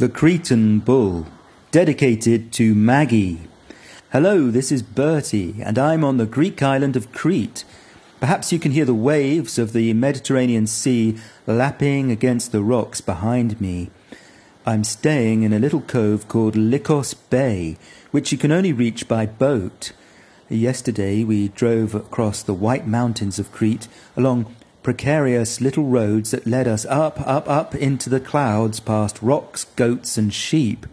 The Cretan Bull, dedicated to Maggie. Hello, this is Bertie, and I'm on the Greek island of Crete. Perhaps you can hear the waves of the Mediterranean Sea lapping against the rocks behind me. I'm staying in a little cove called Lycos Bay, which you can only reach by boat. Yesterday we drove across the white mountains of Crete along precarious little roads that led us up, up, up into the clouds past rocks, goats, and sheep.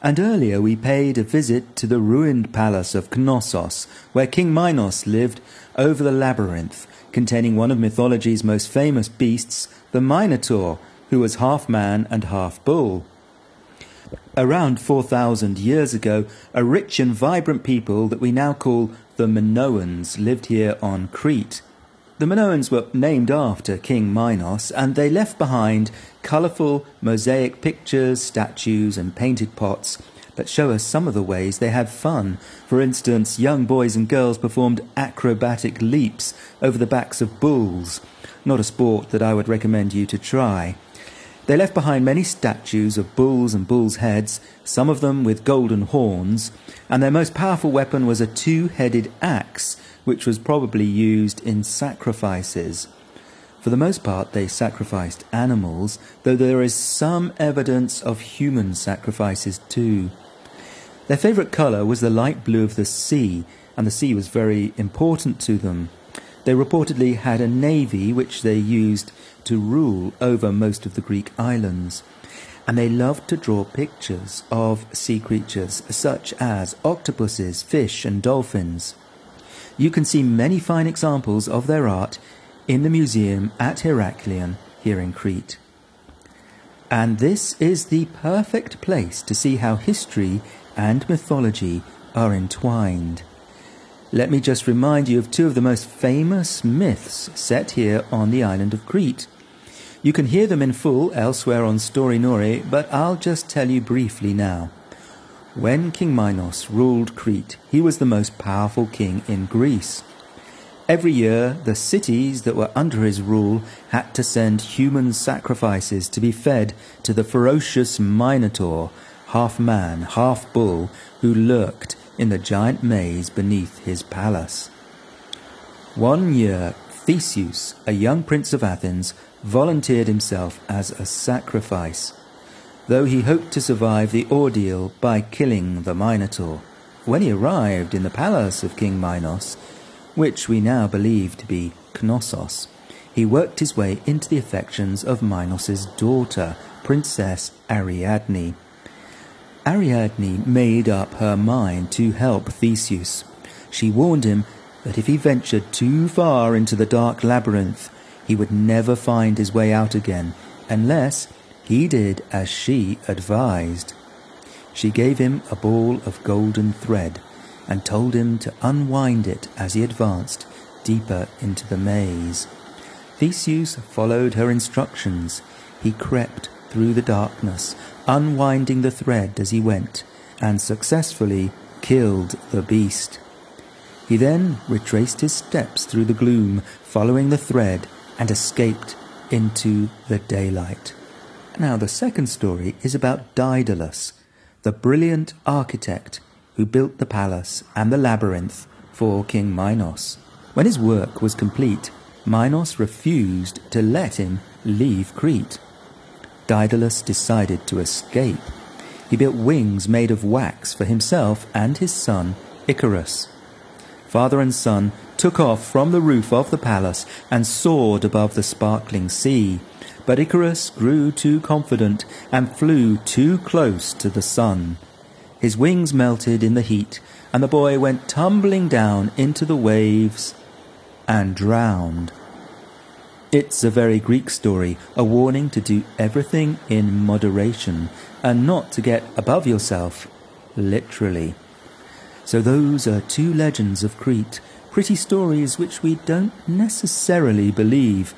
And earlier we paid a visit to the ruined palace of Knossos, where King Minos lived over the labyrinth, containing one of mythology's most famous beasts, the Minotaur, who was half man and half bull. Around 4,000 years ago, a rich and vibrant people that we now call the Minoans lived here on Crete. The Minoans were named after King Minos, and they left behind colourful mosaic pictures, statues, and painted pots that show us some of the ways they had fun. For instance, young boys and girls performed acrobatic leaps over the backs of bulls, not a sport that I would recommend you to try. They left behind many statues of bulls and bulls' heads, some of them with golden horns, and their most powerful weapon was a two headed axe which was probably used in sacrifices. For the most part, they sacrificed animals, though there is some evidence of human sacrifices too. Their favourite colour was the light blue of the sea, and the sea was very important to them. They reportedly had a navy which they used to rule over most of the Greek islands. And they loved to draw pictures of sea creatures such as octopuses, fish, and dolphins. You can see many fine examples of their art in the museum at Heraklion here in Crete. And this is the perfect place to see how history and mythology are entwined. Let me just remind you of two of the most famous myths set here on the island of Crete. You can hear them in full elsewhere on Storynori, but I'll just tell you briefly now. When King Minos ruled Crete, he was the most powerful king in Greece. Every year, the cities that were under his rule had to send human sacrifices to be fed to the ferocious Minotaur, half man, half bull, who lurked in the giant maze beneath his palace. One year, Theseus, a young prince of Athens, volunteered himself as a sacrifice though he hoped to survive the ordeal by killing the Minotaur. When he arrived in the palace of King Minos, which we now believe to be Knossos, he worked his way into the affections of Minos's daughter, Princess Ariadne. Ariadne made up her mind to help Theseus. She warned him that if he ventured too far into the dark labyrinth, he would never find his way out again unless he did as she advised. She gave him a ball of golden thread and told him to unwind it as he advanced deeper into the maze. Theseus followed her instructions. He crept through the darkness, unwinding the thread as he went, and successfully killed the beast. He then retraced his steps through the gloom, following the thread, and escaped into the daylight. Now, the second story is about Daedalus, the brilliant architect who built the palace and the labyrinth for King Minos. When his work was complete, Minos refused to let him leave Crete. Daedalus decided to escape. He built wings made of wax for himself and his son Icarus. Father and son took off from the roof of the palace and soared above the sparkling sea. But Icarus grew too confident and flew too close to the sun. His wings melted in the heat, and the boy went tumbling down into the waves and drowned. It's a very Greek story, a warning to do everything in moderation and not to get above yourself, literally. So, those are two legends of Crete, pretty stories which we don't necessarily believe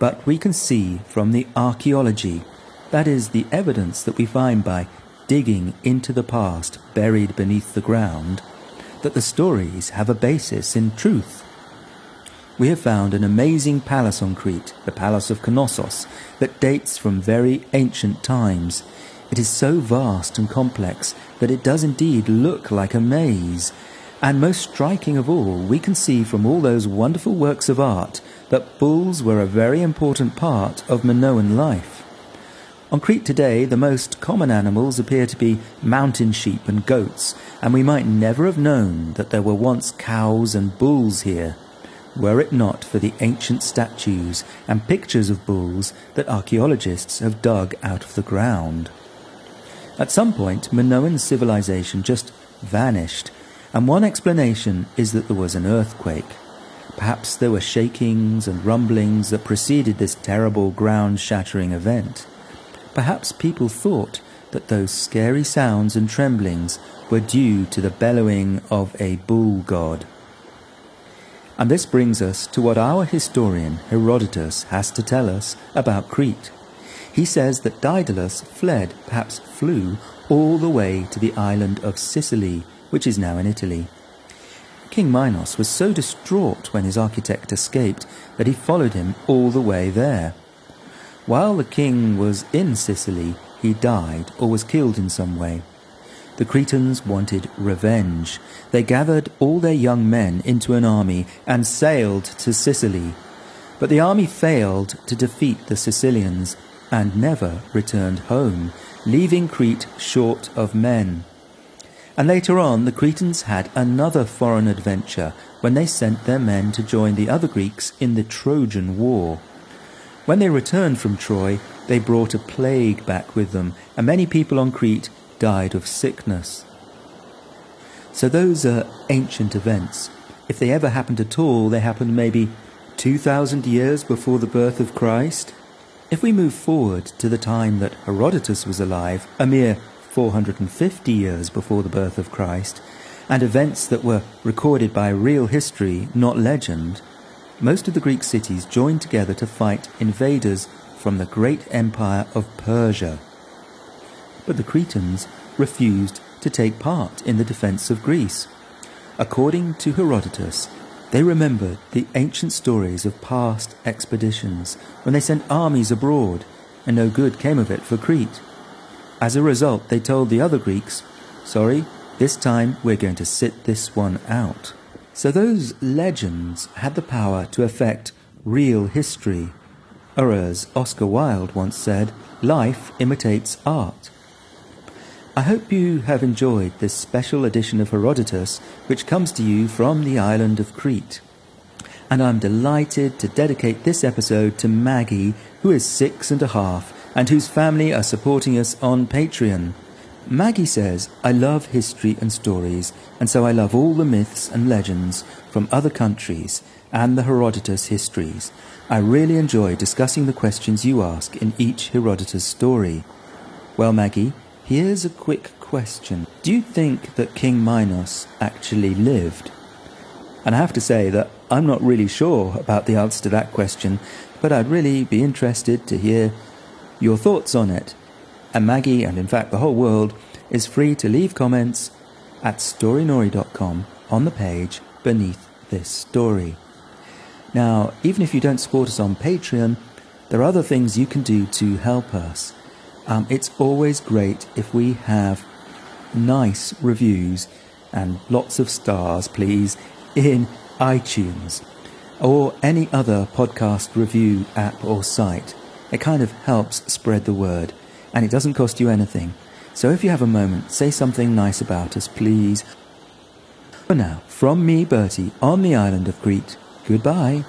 but we can see from the archaeology, that is, the evidence that we find by digging into the past buried beneath the ground, that the stories have a basis in truth. We have found an amazing palace on Crete, the Palace of Knossos, that dates from very ancient times. It is so vast and complex that it does indeed look like a maze. And most striking of all, we can see from all those wonderful works of art that bulls were a very important part of Minoan life. On Crete today, the most common animals appear to be mountain sheep and goats, and we might never have known that there were once cows and bulls here, were it not for the ancient statues and pictures of bulls that archaeologists have dug out of the ground. At some point, Minoan civilization just vanished, and one explanation is that there was an earthquake. Perhaps there were shakings and rumblings that preceded this terrible ground shattering event. Perhaps people thought that those scary sounds and tremblings were due to the bellowing of a bull god. And this brings us to what our historian Herodotus has to tell us about Crete. He says that Daedalus fled, perhaps flew, all the way to the island of Sicily, which is now in Italy. King Minos was so distraught when his architect escaped that he followed him all the way there. While the king was in Sicily, he died or was killed in some way. The Cretans wanted revenge. They gathered all their young men into an army and sailed to Sicily. But the army failed to defeat the Sicilians and never returned home, leaving Crete short of men. And later on, the Cretans had another foreign adventure when they sent their men to join the other Greeks in the Trojan War. When they returned from Troy, they brought a plague back with them, and many people on Crete died of sickness. So those are ancient events. If they ever happened at all, they happened maybe 2,000 years before the birth of Christ. If we move forward to the time that Herodotus was alive, a mere 450 years before the birth of Christ, and events that were recorded by real history, not legend, most of the Greek cities joined together to fight invaders from the great empire of Persia. But the Cretans refused to take part in the defense of Greece. According to Herodotus, they remembered the ancient stories of past expeditions when they sent armies abroad, and no good came of it for Crete. As a result, they told the other Greeks, Sorry, this time we're going to sit this one out. So those legends had the power to affect real history. Or as Oscar Wilde once said, life imitates art. I hope you have enjoyed this special edition of Herodotus, which comes to you from the island of Crete. And I'm delighted to dedicate this episode to Maggie, who is six and a half, and whose family are supporting us on Patreon. Maggie says, I love history and stories, and so I love all the myths and legends from other countries and the Herodotus histories. I really enjoy discussing the questions you ask in each Herodotus story. Well, Maggie, here's a quick question. Do you think that King Minos actually lived? And I have to say that I'm not really sure about the answer to that question, but I'd really be interested to hear your thoughts on it and Maggie, and in fact the whole world, is free to leave comments at storynori.com on the page beneath this story. Now, even if you don't support us on Patreon, there are other things you can do to help us. Um, it's always great if we have nice reviews and lots of stars, please, in iTunes or any other podcast review app or site. It kind of helps spread the word and it doesn't cost you anything. So if you have a moment, say something nice about us, please. For now, from me, Bertie, on the island of Crete, goodbye.